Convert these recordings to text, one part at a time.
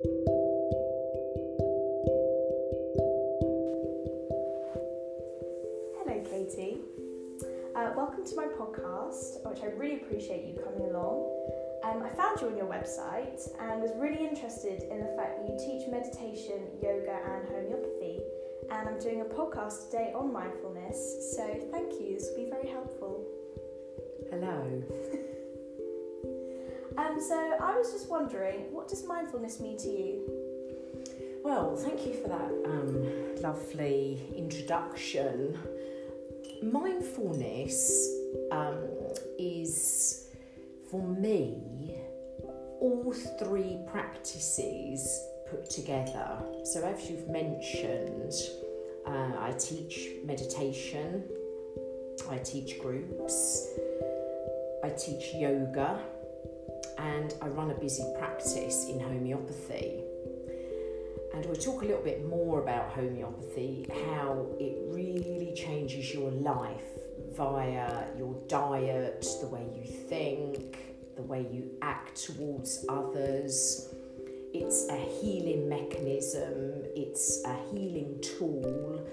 Hello, Katie. Uh, welcome to my podcast, which I really appreciate you coming along. Um, I found you on your website and was really interested in the fact that you teach meditation, yoga, and homeopathy. And I'm doing a podcast today on mindfulness, so thank you. This will be very helpful. Hello. Um, so I was just wondering, what does mindfulness mean to you? Well, thank you for that um, lovely introduction. Mindfulness um, is, for me, all three practices put together. So, as you've mentioned, uh, I teach meditation, I teach groups, I teach yoga, and I run a busy practice in homeopathy. And we'll talk a little bit more about homeopathy, how it really changes your life via your diet, the way you think, the way you act towards others. It's a healing mechanism, it's a healing tool.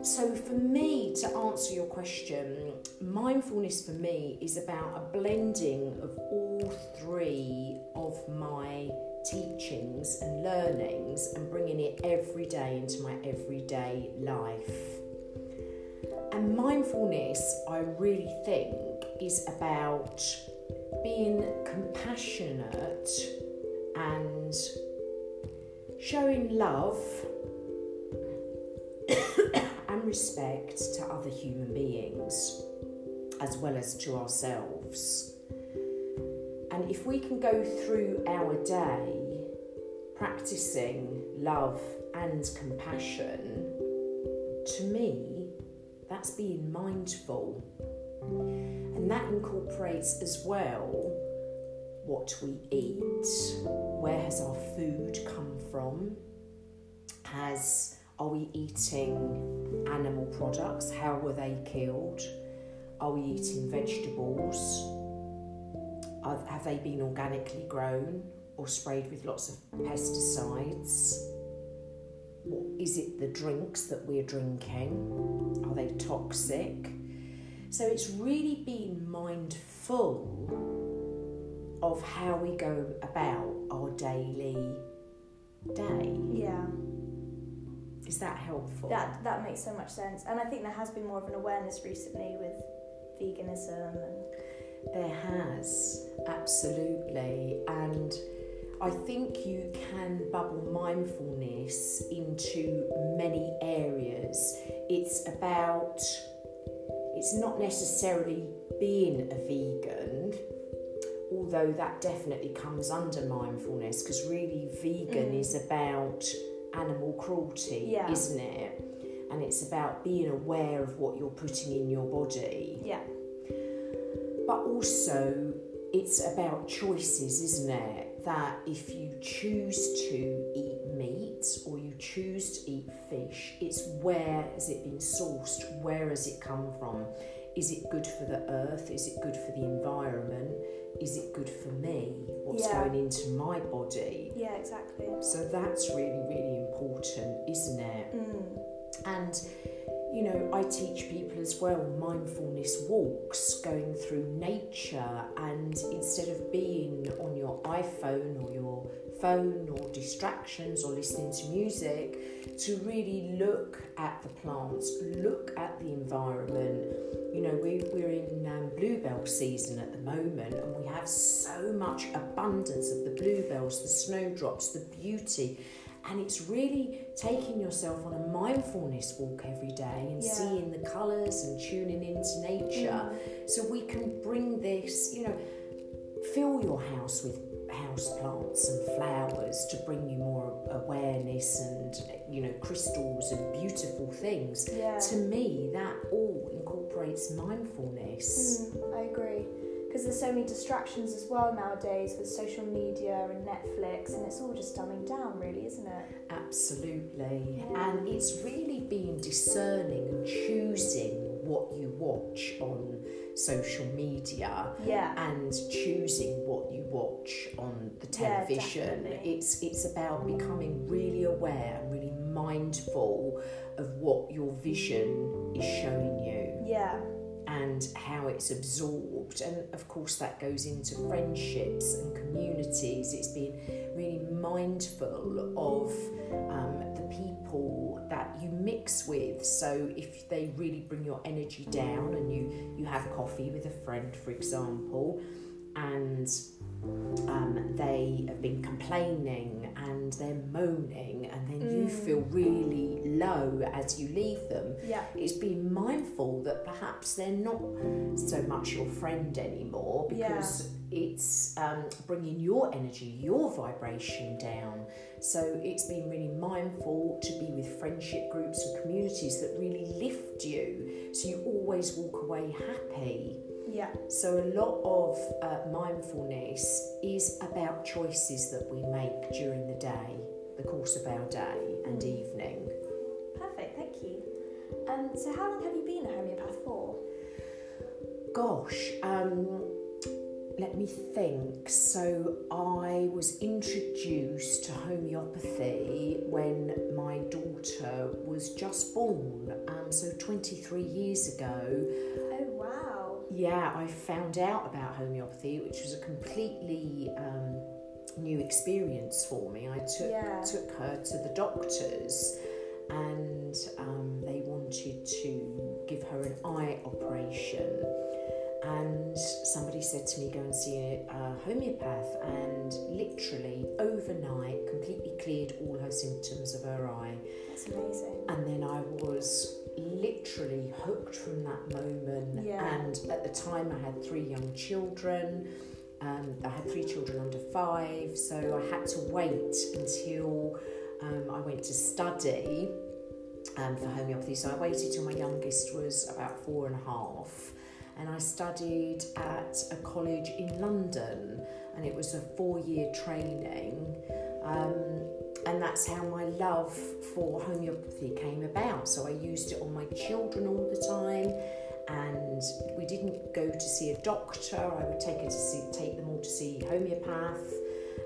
So, for me, to answer your question, mindfulness for me is about a blending of all three of my teachings and learnings and bringing it every day into my everyday life. And mindfulness, I really think, is about being compassionate and showing love and respect to other human beings as well as to ourselves. And if we can go through our day practicing love and compassion, to me, that's being mindful. And that incorporates as well what we eat, where has our food come from, has are we eating animal products? How were they killed? Are we eating vegetables? have they been organically grown or sprayed with lots of pesticides? What, is it the drinks that we're drinking? Are they toxic? So it's really being mindful of how we go about our daily day. Yeah. Is that helpful? That that makes so much sense, and I think there has been more of an awareness recently with veganism and. There has absolutely, and I think you can bubble mindfulness into many areas. It's about. It's not necessarily being a vegan, although that definitely comes under mindfulness because really vegan Mm. is about animal cruelty, Yeah. isn't it? And it's about being aware of what you're putting in your body. Yeah. But also, it's about choices, isn't it? That if you choose to eat meat or you choose to eat fish, it's where has it been sourced? Where has it come from? Is it good for the earth? Is it good for the environment? Is it good for me? What's Yeah. going into my body? Yeah, exactly. So that's really, really important, isn't it? Mm. And you know, I teach people as well mindfulness walks, going through nature, and instead of being on your iPhone or your phone or distractions or listening to music, to really look at the plants, look at the environment. You know, we, we're in um, bluebell season at the moment, and we have so much abundance of the bluebells, the snowdrops, the beauty and it's really taking yourself on a mindfulness walk every day and Yeah. seeing the colours and tuning into nature Mm. so we can bring this you know fill your house with house plants and flowers to bring you more awareness and you know crystals and beautiful things Yeah. to me that all incorporates mindfulness Mm, I agree. Because there's so many distractions as well nowadays with social media and Netflix, and it's all just dumbing down, really, isn't it? Absolutely. Yeah. And it's really being discerning and choosing what you watch on social media Yeah. and choosing what you watch on the television. definitely. it's it's about becoming really aware and really mindful of what your vision is showing you Yeah. And how it's absorbed. And of course, that goes into friendships and communities. It's being really mindful of um, the people that you mix with. So, if they really bring your energy down and you, you have coffee with a friend, for example, and um, they have been complaining and they're moaning, and then you Mm. feel really low as you leave them Yeah. it's being mindful that perhaps they're not so much your friend anymore because it's um, bringing your energy, your vibration down. So it's being really mindful to be with friendship groups and communities that really lift you so you always walk away happy. Yeah. So, a lot of uh, mindfulness is about choices that we make during the day, the course of our day and evening. Perfect. Thank you. Um, so, how long have you been a homeopath for? Gosh, um, let me think. So I was introduced to homeopathy when my daughter was just born. Um, so 23 years ago, Oh wow. Yeah, I found out about homeopathy, which was a completely um, new experience for me. I took Yeah. took her to the doctors, and um, they wanted to give her an eye operation. And somebody said to me, "Go and see a, a homeopath." And literally overnight, completely cleared all her symptoms of her eye. That's amazing. And then I was literally hooked from that moment. Yeah. And at the time, I had three young children. Um, I had three children under five, so I had to wait until um, I went to study um, for homeopathy. So I waited till my youngest was about four and a half. And I studied at a college in London, and it was a four year training. Um, and that's how my love for homeopathy came about. So I used it on my children all the time, and we didn't go to see a doctor. I would take her to see, take them all to see homeopath,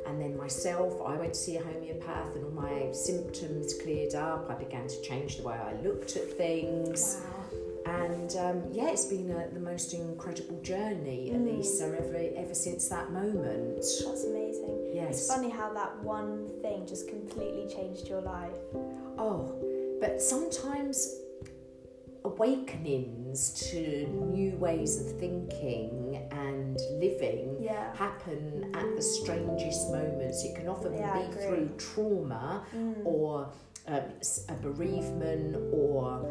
and then myself, I went to see a homeopath, and all my symptoms cleared up. I began to change the way I looked at things. Wow. And um, yeah, it's been a, the most incredible journey, at Mm. least, so ever, ever since that moment. That's amazing. It's funny how that one thing just completely changed your life. Oh, but sometimes awakenings to new ways of thinking and living Yeah. happen at the strangest moments. It can often Yeah, be through trauma or um, a bereavement or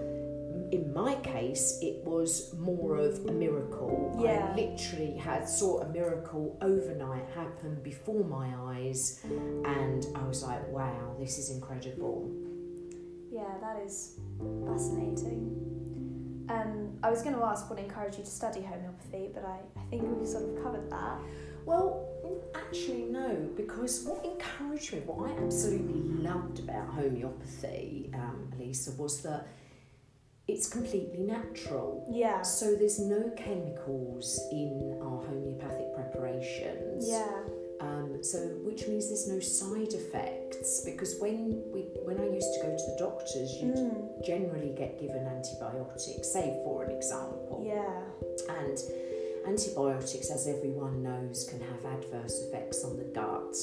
in my case it was more of a miracle Yeah. i literally had saw a miracle overnight happen before my eyes and i was like wow this is incredible Yeah, that is fascinating. Um, I was going to ask what encouraged you to study homeopathy, but I, I think we've sort of covered that. Well, actually, no, because what encouraged me, what I absolutely loved about homeopathy, um, Elisa, was that it's completely natural. Yeah. So there's no chemicals in our homeopathic preparations. Yeah. Um, so which means there's no side effects because when we when I used to go to the doctors, you Mm. generally get given antibiotics. Say for an example. Yeah. And antibiotics, as everyone knows, can have adverse effects on the gut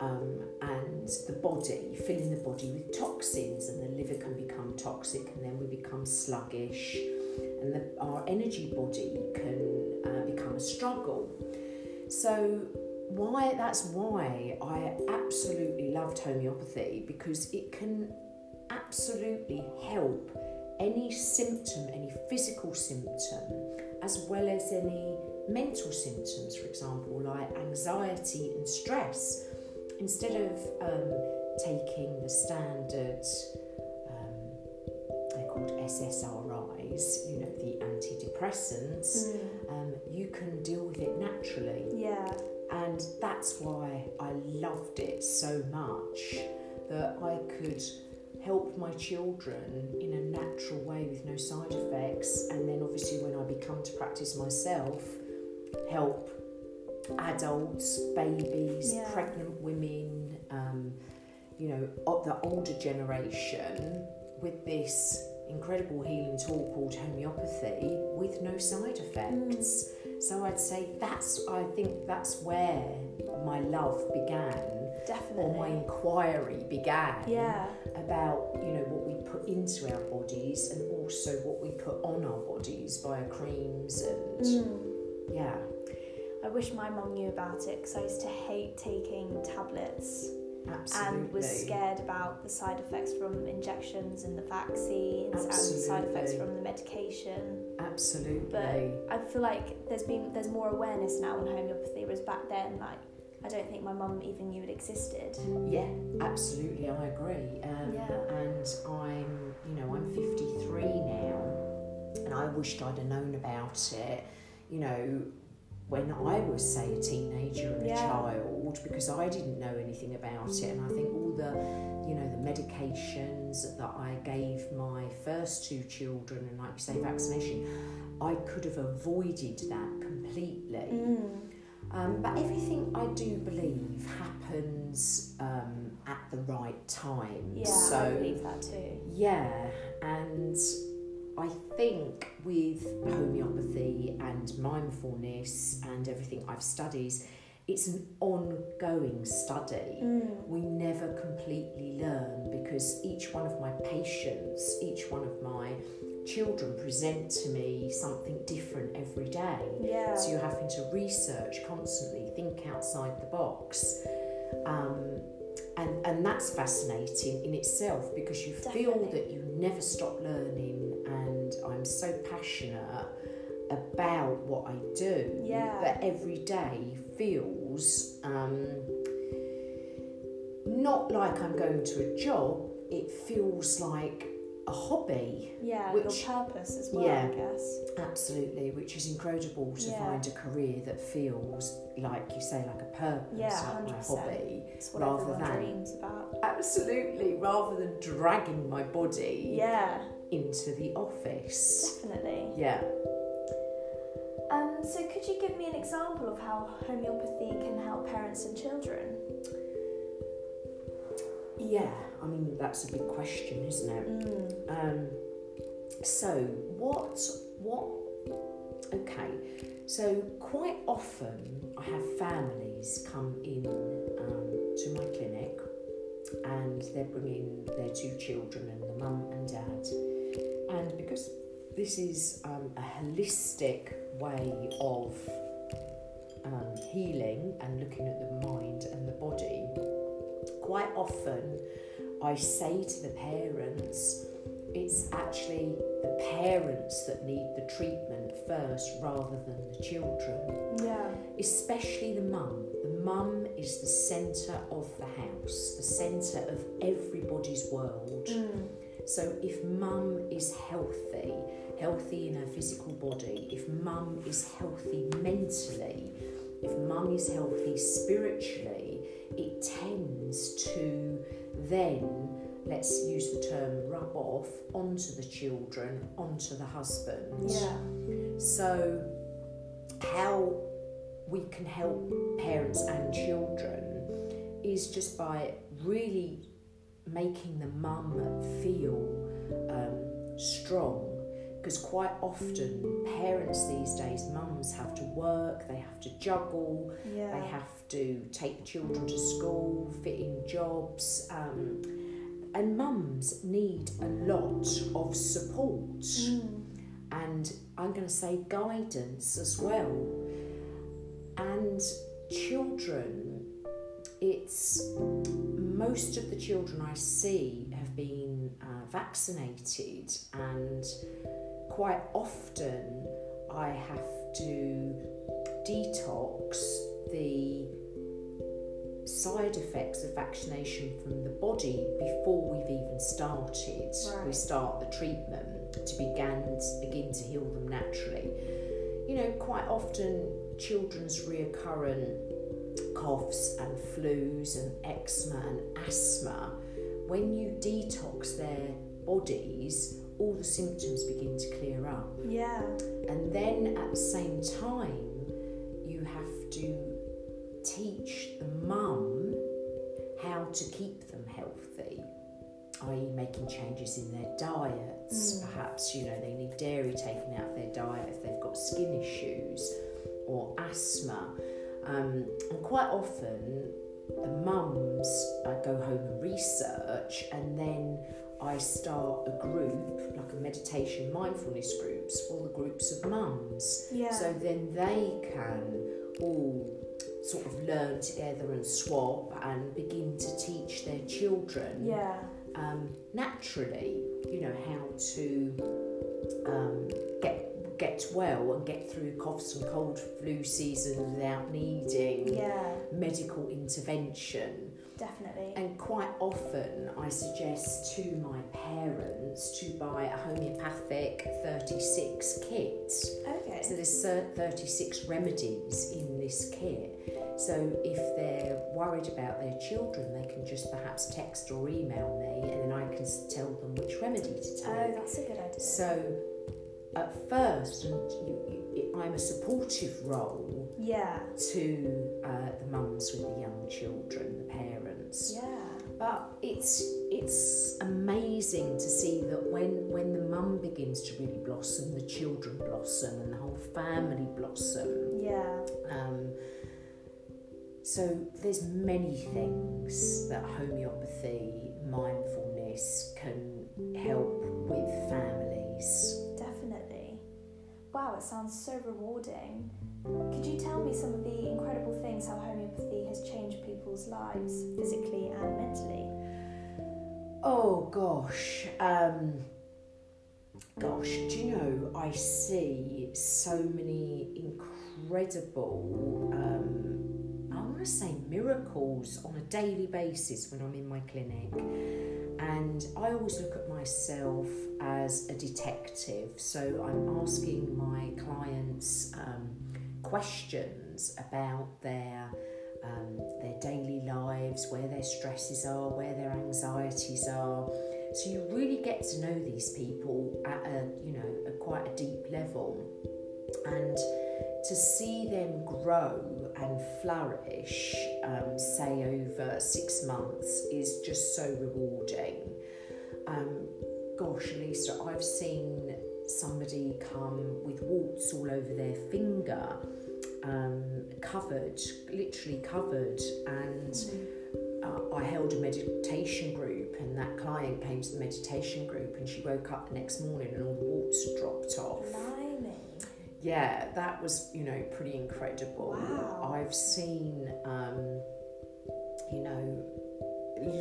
um, and the body, filling the body with toxins, and the liver can become toxic, and then we become sluggish, and the, our energy body can uh, become a struggle. So, why that's why I absolutely loved homeopathy because it can absolutely help any symptom, any physical symptom, as well as any mental symptoms, for example, like anxiety and stress. Instead of um, taking the standard, um, they're called SSRIs, you know, the antidepressants, Mm. um, you can deal with it naturally. Yeah. And that's why I loved it so much that I could help my children in a natural way with no side effects, and then obviously when I become to practice myself, help adults, babies, Yeah. pregnant women, um, you know, the older generation with this incredible healing tool called homeopathy with no side effects. So I'd say that's, I think that's where my love began, or Definitely. my inquiry began yeah. about, you know, what we put into our bodies and also what we put on our bodies via creams and, Mm. yeah. I wish my mum knew about it because I used to hate taking tablets Absolutely. and was scared about the side effects from injections and the vaccines and the side effects from the medication. Absolutely. But I feel like there's been there's more awareness now on homeopathy, whereas back then, like I don't think my mum even knew it existed. yeah, absolutely, I agree. Um, Yeah. And I'm, you know, I'm 53 now, and I wished I'd have known about it, you know, when I was, say, a teenager and Yeah. a child, because I didn't know anything about it. And I think all the, you know, the medications that I gave my first two children, and like you say, vaccination, I could have avoided that completely. Mm. Um, but everything I do believe happens um, at the right time. Yeah, so I believe that too. yeah, and I think with homeopathy and mindfulness and everything I've studied, it's an ongoing study. Mm. We never completely learn because each one of my patients, each one of my children present to me something different every day. Yeah. So you're having to research constantly, think outside the box. Um, and, and that's fascinating in itself because you feel that you never stop learning, so passionate about what I do Yeah. that every day feels um, not like I'm going to a job, it feels like a hobby. Yeah, Which- your purpose as well, yeah. I guess. Absolutely, which is incredible to Yeah. find a career that feels like you say, like a purpose, Yeah, like my 100%. hobby. Rather than- dreams about. Absolutely, rather than dragging my body Yeah, into the office. definitely. Yeah. Um, so could you give me an example of how homeopathy can help parents and children? Yeah, I mean, that's a big question, isn't it? Mm. Um, so what what okay so quite often i have families come in um, to my clinic and they're bringing their two children and the mum and dad and because this is um, a holistic way of um, healing and looking at the mind and the body quite often i say to the parents it's actually the parents that need the treatment first rather than the children, Yeah. especially the mum. The mum is the centre of the house, centre of everybody's world. Mm. So if mum is healthy, healthy in her physical body, if mum is healthy mentally, if mum is healthy spiritually, it tends to then, let's use the term rub off onto the children, onto the husband. Yeah. So, how we can help parents and children is just by really making the mum feel um, strong. Because quite often, parents these days, mums have to work, they have to juggle, Yeah. they have to take children to school, fit in jobs, um, and mums need a lot of support Mm. and I'm going to say guidance as well. And children, it's most of the children I see have been uh, vaccinated, and quite often I have to detox the side effects of vaccination from the body before we've even started. We start the treatment to begin begin to heal them naturally. You know, quite often children's reoccurrent coughs and flus and eczema and asthma when you detox their bodies, all the symptoms begin to clear up. Yeah. And then at the same time, you have to teach the mum how to keep them healthy, i.e., making changes in their diets. Mm. Perhaps, you know, they need dairy taken out of their diet if they've got skin issues or asthma. Um, and quite often, the mums uh, go home and research, and then I start a group, like a meditation mindfulness groups for the groups of mums. Yeah. So then they can all sort of learn together and swap and begin to teach their children yeah. um, naturally, you know, how to um, get get well and get through coughs and cold flu season without needing Yeah. medical intervention. Definitely. And quite often, I suggest to my parents to buy a homeopathic 36 kit. Okay. So there's 36 remedies in this kit. So if they're worried about their children, they can just perhaps text or email me, and then I can tell them which remedy to oh, take. Oh, that's a good idea. So at first, you, you, I'm a supportive role yeah. to uh, the mums with the young children, the parents. Yeah. But it's it's amazing to see that when when the mum begins to really blossom, the children blossom, and the whole family blossom. Yeah. Um, so there's many things that homeopathy, mindfulness can help sounds so rewarding. Could you tell me some of the incredible things how homeopathy has changed people's lives physically and mentally? Oh gosh, um, gosh, do you know I see so many incredible, um, I want to say miracles on a daily basis when I'm in my clinic, and I always look at myself as a detective. So I'm asking my clients um, questions about their um, their daily lives, where their stresses are, where their anxieties are. So you really get to know these people at a you know a quite a deep level, and to see them grow and flourish, um, say over six months, is just so rewarding. Um, gosh, Lisa, I've seen somebody come with warts all over their finger um, covered, literally covered, and uh, I held a meditation group, and that client came to the meditation group, and she woke up the next morning and all the warts had dropped off. Yeah, that was you know pretty incredible. Wow. I've seen um, you know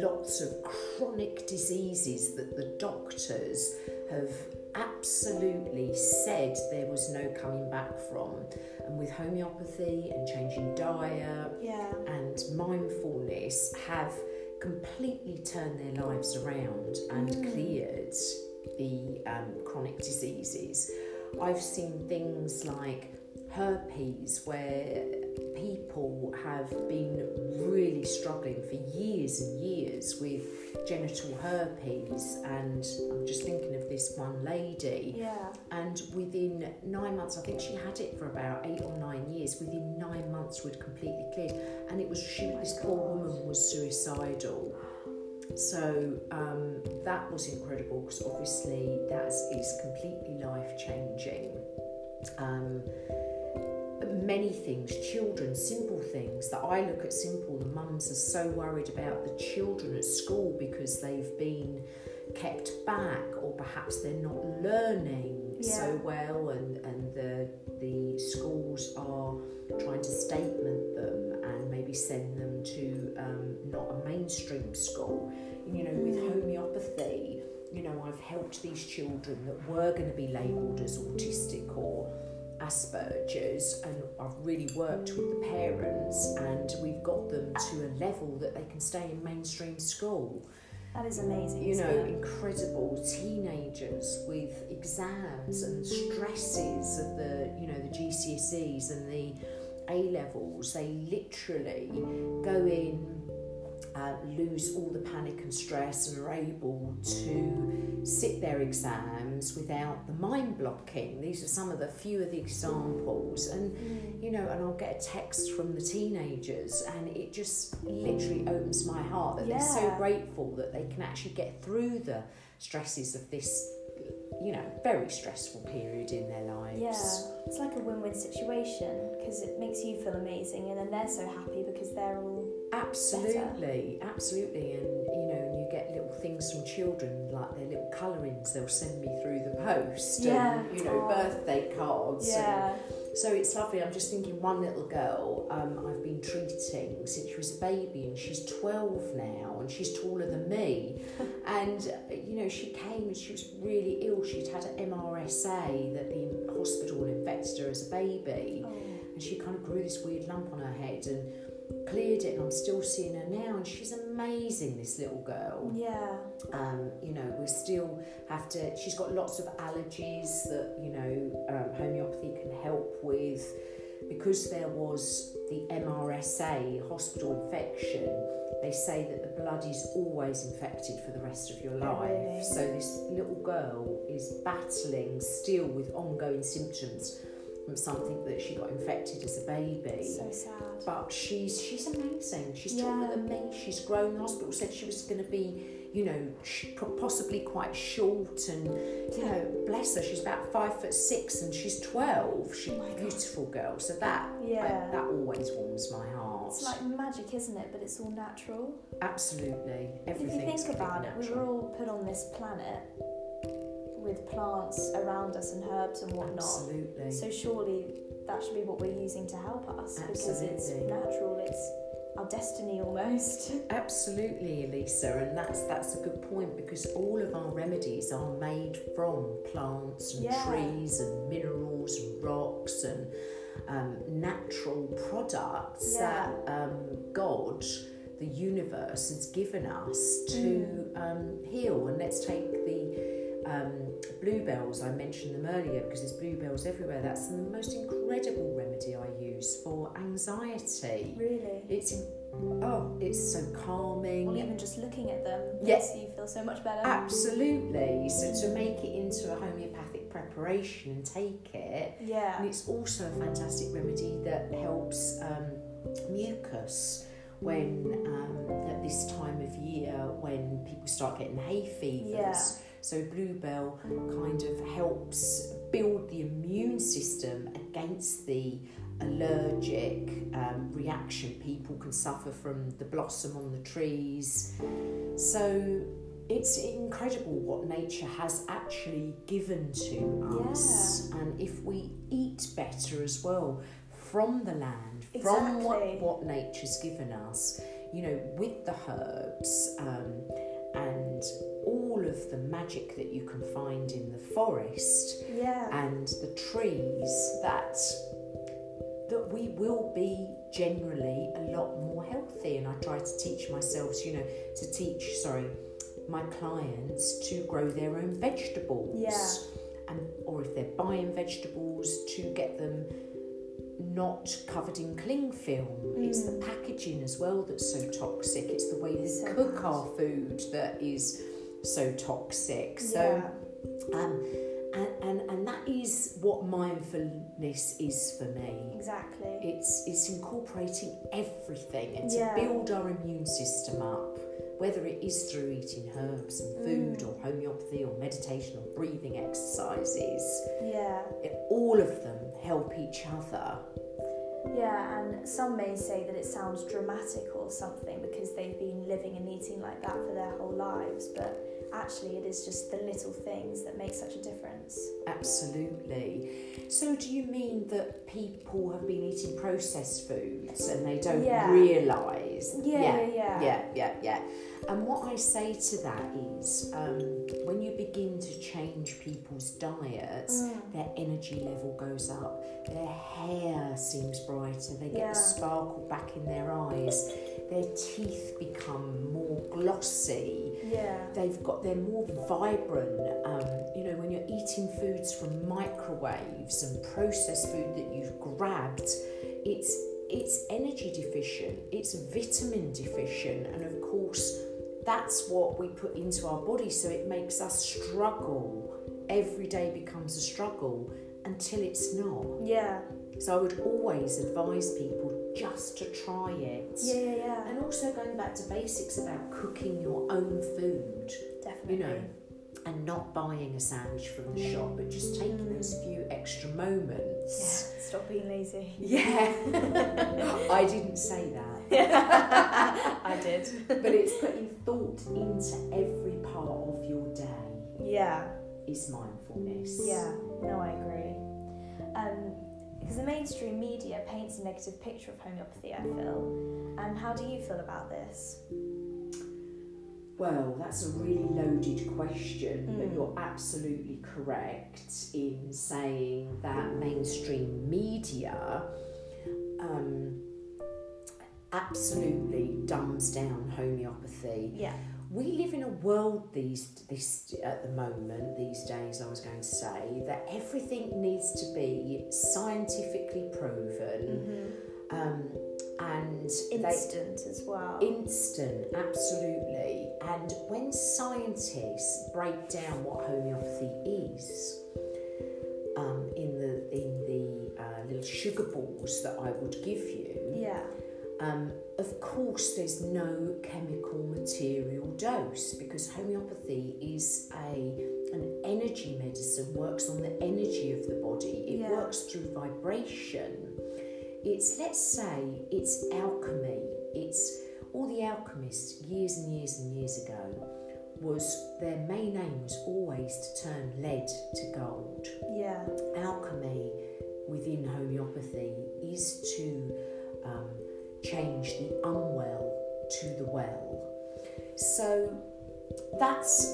lots of chronic diseases that the doctors have absolutely said there was no coming back from. And with homeopathy and changing diet Yeah. and mindfulness have completely turned their lives around and Mm. cleared the um, chronic diseases. I've seen things like herpes where people have been really struggling for years and years with genital herpes and I'm just thinking of this one lady Yeah. and within nine months, I think she had it for about eight or nine years. Within nine months, would completely cleared, and it was she. This poor oh woman was suicidal. So um, that was incredible because obviously that is completely life changing. Um, many things, children, simple things that I look at simple. The mums are so worried about the children at school because they've been kept back or perhaps they're not learning so well and, and the the schools are trying to statement them and maybe send them to um, not a mainstream school. You know, with hmm. homeopathy, you know, I've helped these children that were going to be labelled as autistic or Asperger's, and I've really worked with the parents, and we've got them to a level that they can stay in mainstream school. That is amazing. You know, it? incredible teenagers with exams and stresses of the, you know, the GCSEs and the A levels. They literally go in uh, lose all the panic and stress and are able to sit their exams without the mind blocking. These are some of the few of the examples, and Mm. you know, and I'll get a text from the teenagers, and it just literally opens my heart that they're so grateful that they can actually get through the stresses of this, you know, very stressful period in their lives. Yeah, it's like a win-win situation because it makes you feel amazing, and then they're so happy because they're all Absolutely, absolutely, and you know, and you get little things from children like their little colourings they'll send me through the post, Yeah. and you know, Aw. birthday cards. and- yeah, so it's lovely. I'm just thinking, one little girl um, I've been treating since she was a baby, and she's 12 now, and she's taller than me. and you know, she came and she was really ill. She'd had an MRSA that the hospital infected her as a baby oh, and she kind of grew this weird lump on her head and cleared it and I'm still seeing her now and she's amazing this little girl. Yeah, um, you know we still have to she's got lots of allergies that you know um, homeopathy can help with. Because there was the MRSA hospital infection they say that the blood is always infected for the rest of your Oh, life. Really? so this little girl is battling still with ongoing symptoms from something that she got infected as a baby so sad. but she's she's amazing. She's taller Yeah. than me. She's grown. The hospital said she was going to be, you know, possibly quite short, and you know, bless her. She's about five foot six, and she's twelve. She's Oh a God. beautiful girl. So that Yeah. I- that always warms my heart. It's like magic, isn't it? But it's all natural. Absolutely, If you everything. think about it, we were all put on this planet with plants around us and herbs and whatnot. Absolutely. So surely that should be what we're using to help us because it's natural. It's our destiny almost. Absolutely, Elisa, and that's that's a good point because all of our remedies are made from plants and Yeah. trees and minerals and rocks and um, natural products Yeah. that um, God, the universe, has given us to um, heal. And let's take the um, bluebells. I mentioned them earlier because there's bluebells everywhere. That's the most incredible remedy I use for anxiety. Really. It's oh, it's so calming. Or even just looking at them Yeah. you feel so much better. Absolutely. So to make it into a homeopathic preparation and take it, yeah, and it's also a fantastic remedy that helps um, mucus when um, at this time of year when people start getting hay fevers. Yeah. So bluebell kind of helps build the immune system against the allergic um, reaction people can suffer from the blossom on the trees. So it's incredible what nature has actually given to us, and if we eat better as well from the land, from what, what nature's given us, you know, with the herbs um, and all of the magic that you can find in the forest Yeah. and the trees that that we will be generally a lot more healthy. And I try to teach myself you know to teach sorry my clients to grow their own vegetables. Yeah. and or if they're buying vegetables to get them not covered in cling film. It's the mm. packaging as well that's so toxic. It's the way they So cook our food that is so toxic so yeah. um, and, and, and that is what mindfulness is for me. Exactly. It's, it's incorporating everything and to Yeah. build our immune system up, whether it is through eating herbs and food Mm. or homeopathy or meditation or breathing exercises. Yeah. It, all of them help each other. Yeah, and some may say that it sounds dramatic or something because they've been living and eating like that for their whole lives, but actually it is just the little things that make such a difference. Absolutely. So, do you mean that people have been eating processed foods and they don't Yeah. realise? Yeah, yeah, yeah. yeah, yeah, yeah. And what I say to that is, um, when you begin to change people's diets, Mm. their energy level goes up, their hair seems brighter, they get Yeah. the sparkle back in their eyes, their teeth become more glossy. Yeah. they've got they're more vibrant. Um, you know when you're eating foods from microwaves and processed food that you've grabbed it's it's energy deficient, it's vitamin deficient, and of course, that's what we put into our body, so it makes us struggle. Every day becomes a struggle until it's not. Yeah. So I would always advise people just to try it. Yeah, yeah, yeah. And also going back to basics about cooking your own food, Definitely. you know, and not buying a sandwich from the shop, but just taking mm. those few extra moments. Yeah. Stop being lazy. Yeah. I didn't say that. I did. But it's putting thought into every part of your day Yeah. is mindfulness. Yeah. No, I agree. Um, because the mainstream media paints a negative picture of homeopathy, I feel. And how do you feel about this? Well, that's a really loaded question, but Mm. you're absolutely correct in saying that mainstream media um, absolutely dumbs down homeopathy. Yeah. We live in a world these this at the moment these days. I was going to say that everything needs to be scientifically proven, um, and they, Instant as well. Instant, absolutely. And when scientists break down what homeopathy is, um, in the in the uh, little sugar balls that I would give you, yeah. Um, of course, there's no chemical material dose because homeopathy is a an energy medicine. Works on the energy of the body. It Yeah. works through vibration. It's let's say it's alchemy. It's all the alchemists years and years and years ago was their main aim was always to turn lead to gold Yeah. alchemy within homeopathy is to um, change the unwell to the well. So that's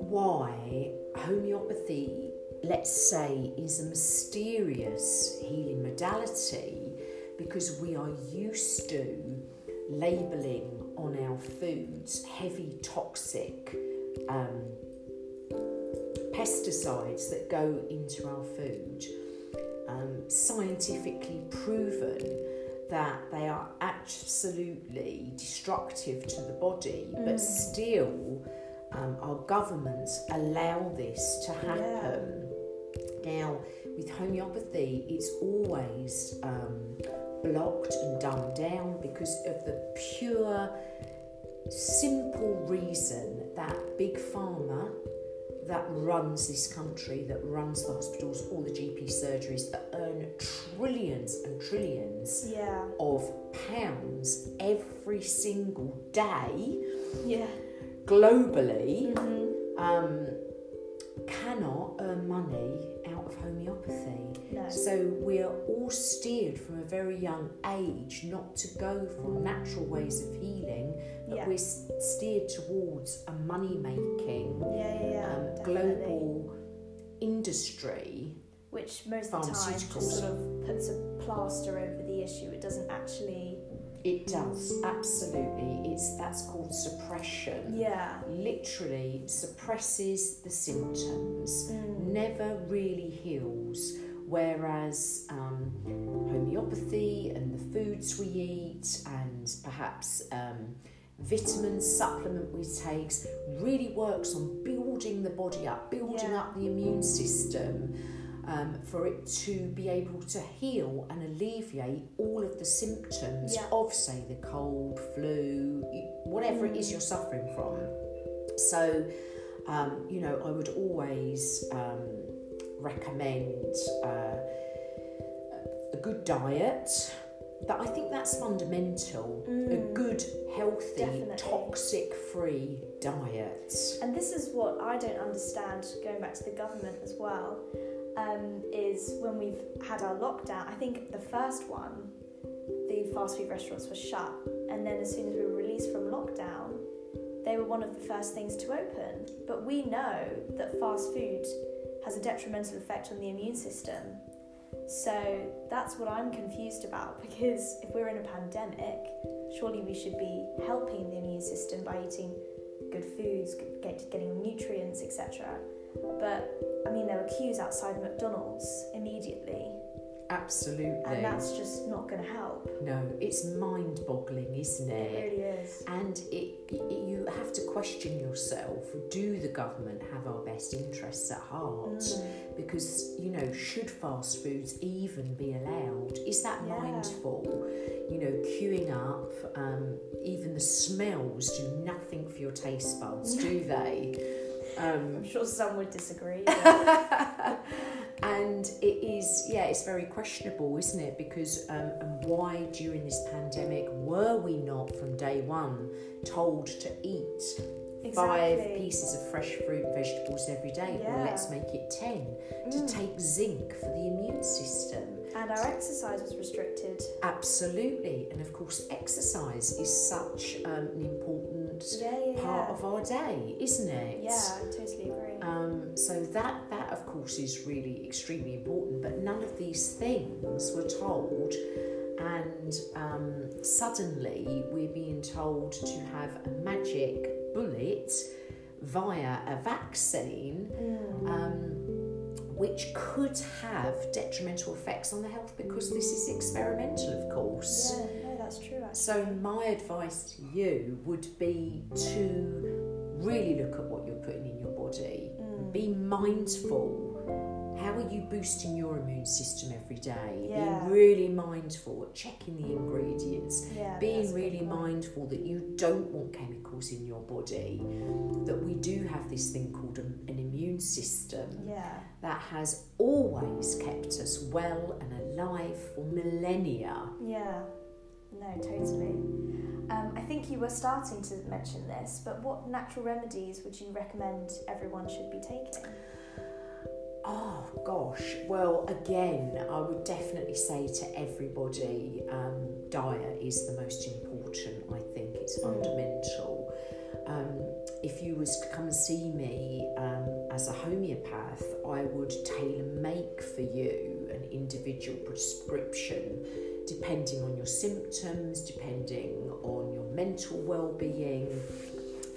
why homeopathy, let's say, is a mysterious healing modality because we are used to labelling on our foods heavy toxic um, pesticides that go into our food, um, scientifically proven that they are absolutely destructive to the body, but still um, our governments allow this to happen. Now, with homeopathy, it's always um, blocked and dumbed down because of the pure, simple reason that big pharma that runs this country, that runs the hospitals, all the GP surgeries, that earn trillions and trillions Yeah. of pounds every single day Yeah. globally, Mm-hmm. um, cannot earn money out of homeopathy. No. So we're all steered from a very young age not to go for natural ways of healing, but Yeah. we're steered towards a money making Yeah, yeah, yeah. um, global industry. Which most of the time just sort of puts a plaster over the issue. It doesn't actually. It does absolutely. It's that's called suppression. Yeah. Literally suppresses the symptoms. Mm. never really heals. Whereas um, homeopathy and the foods we eat, and perhaps um, vitamin supplement we take, really works on building the body up, building Yeah. up the immune system. Um, for it to be able to heal and alleviate all of the symptoms Yeah. of, say, the cold, flu, whatever it is Mm. you're suffering from. So, um, you know, I would always um, recommend uh, a good diet. That I think that's fundamental. A Mm. good, healthy, Definitely. toxic-free diet. And this is what I don't understand, going back to the government as well, um, is when we've had our lockdown, I think the first one, the fast food restaurants were shut. And then as soon as we were released from lockdown, they were one of the first things to open. But we know that fast food has a detrimental effect on the immune system. So that's what I'm confused about because if we're in a pandemic, surely we should be helping the immune system by eating good foods, get, getting nutrients, etc. But I mean, there were queues outside McDonald's immediately. Absolutely. And that's just not going to help. No, it's mind boggling, isn't it? It really is. And it, it, you have to question yourself do the government have our best interests at heart? Mm. Because, you know, should fast foods even be allowed? Is that Yeah. mindful? You know, queuing up, um, even the smells do nothing for your taste buds, do they? Um, I'm sure some would disagree. and it is yeah it's very questionable isn't it because um, and why during this pandemic were we not from day one told to eat five pieces of fresh fruit and vegetables every day Yeah. let's make it 10 to Mm. take zinc for the immune system and our exercise was restricted. absolutely and of course exercise is such um, an important Yeah, yeah, part yeah. of our day isn't it Yeah, I totally agree. um, so that that of course is really extremely important, but none of these things were told, and um, suddenly we're being told to have a magic bullet via a vaccine, Mm. um, which could have detrimental effects on the health because this is experimental, of course. So, my advice to you would be to really look at what you're putting in your body. Mm. Be mindful. How are you boosting your immune system every day? Yeah. Being really mindful, checking the ingredients, yeah, being really mindful that you don't want chemicals in your body, that we do have this thing called an immune system Yeah, that has always kept us well and alive for millennia. yeah, no, totally. Um, I think you were starting to mention this, but what natural remedies would you recommend everyone should be taking? Oh gosh, well, again, I would definitely say to everybody um, diet is the most important. I think it's Mm. fundamental. Um, if you was to come and see me um, as a homeopath, I would tailor make for you an individual prescription depending on your symptoms, depending on your mental well-being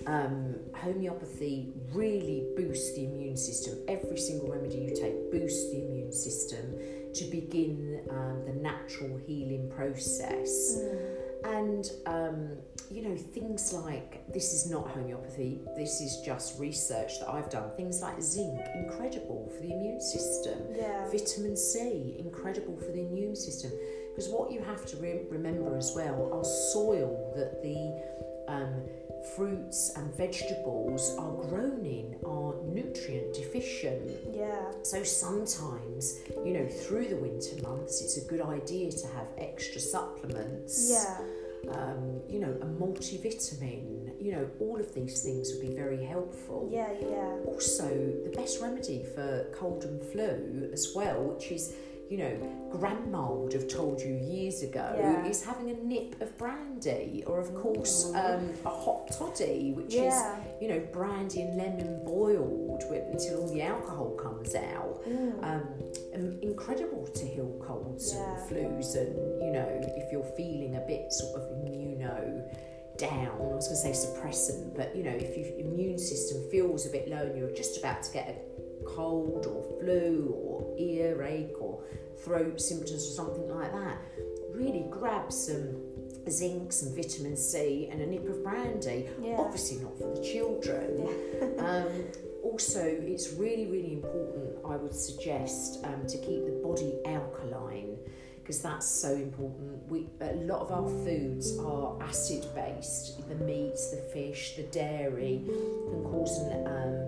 um, homeopathy really boosts the immune system. Every single remedy you take boosts the immune system to begin um, the natural healing process. And, um, you know, things like this is not homeopathy, this is just research that I've done. Things like zinc, incredible for the immune system. Yeah, Vitamin C, incredible for the immune system. Because what you have to re- remember as well, our soil that the um, fruits and vegetables are grown in are nutrient deficient. yeah, So sometimes, you know, through the winter months, it's a good idea to have extra supplements. yeah, Um, you know, a multivitamin. You know, all of these things would be very helpful yeah, yeah. also the best remedy for cold and flu as well, which is, you know, grandma would have told you years ago, Yeah. is having a nip of brandy, or of course um, a hot toddy, which Yeah. is, you know, brandy and lemon boiled with, until all the alcohol comes out. Mm. Um, um, incredible to heal colds Yeah. and flus, and you know, if you're feeling a bit sort of immuno down, I was going to say suppressant, but you know, if your immune system feels a bit low and you're just about to get a cold or flu or earache or throat symptoms or something like that, really grab some zinc, some vitamin C, and a nip of brandy. Yeah. Obviously, not for the children. um, also, it's really, really important, I would suggest, um, to keep the body alkaline because that's so important. We a lot of our foods are acid based. The meats, the fish, the dairy can cause an um,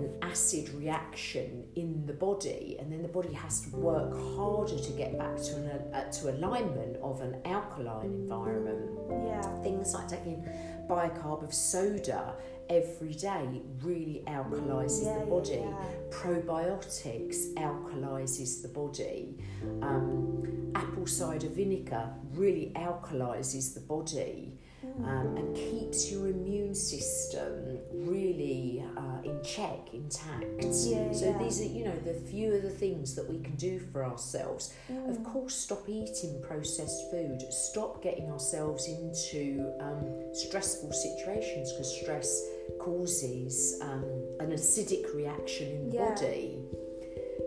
an acid reaction in the body, and then the body has to work harder to get back to an uh, to alignment of an alkaline environment Yeah, things like taking bicarb of soda every day really alkalizes Yeah, the body. yeah. Probiotics alkalizes the body. Um, apple cider vinegar really alkalizes the body. Um, and keeps your check, intact. Yeah, so yeah. these are, you know, the few of the things that we can do for ourselves. Mm. Of course, stop eating processed food. Stop getting ourselves into um, stressful situations because stress causes um, an acidic reaction in the Yeah. body.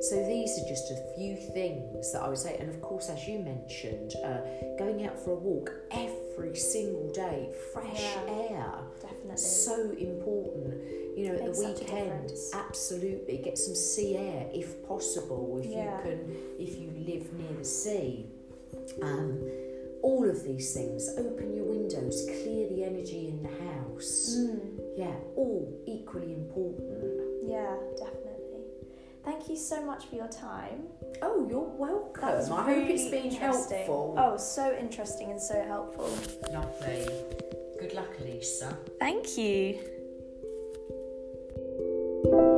So these are just a few things that I would say, and of course, as you mentioned, uh, going out for a walk every single day, fresh Yeah. air, Definitely. so important. You know, at the weekend, absolutely get some sea air if possible, if Yeah. you can, if you live near the sea. Um, all of these things, open your windows, clear the energy in the house. Mm, Yeah, all equally important. yeah, definitely. Thank you so much for your time. Oh, you're welcome. That I really hope it's been helpful. Oh, so interesting and so helpful. Lovely. Good luck, Lisa. Thank you. Thank you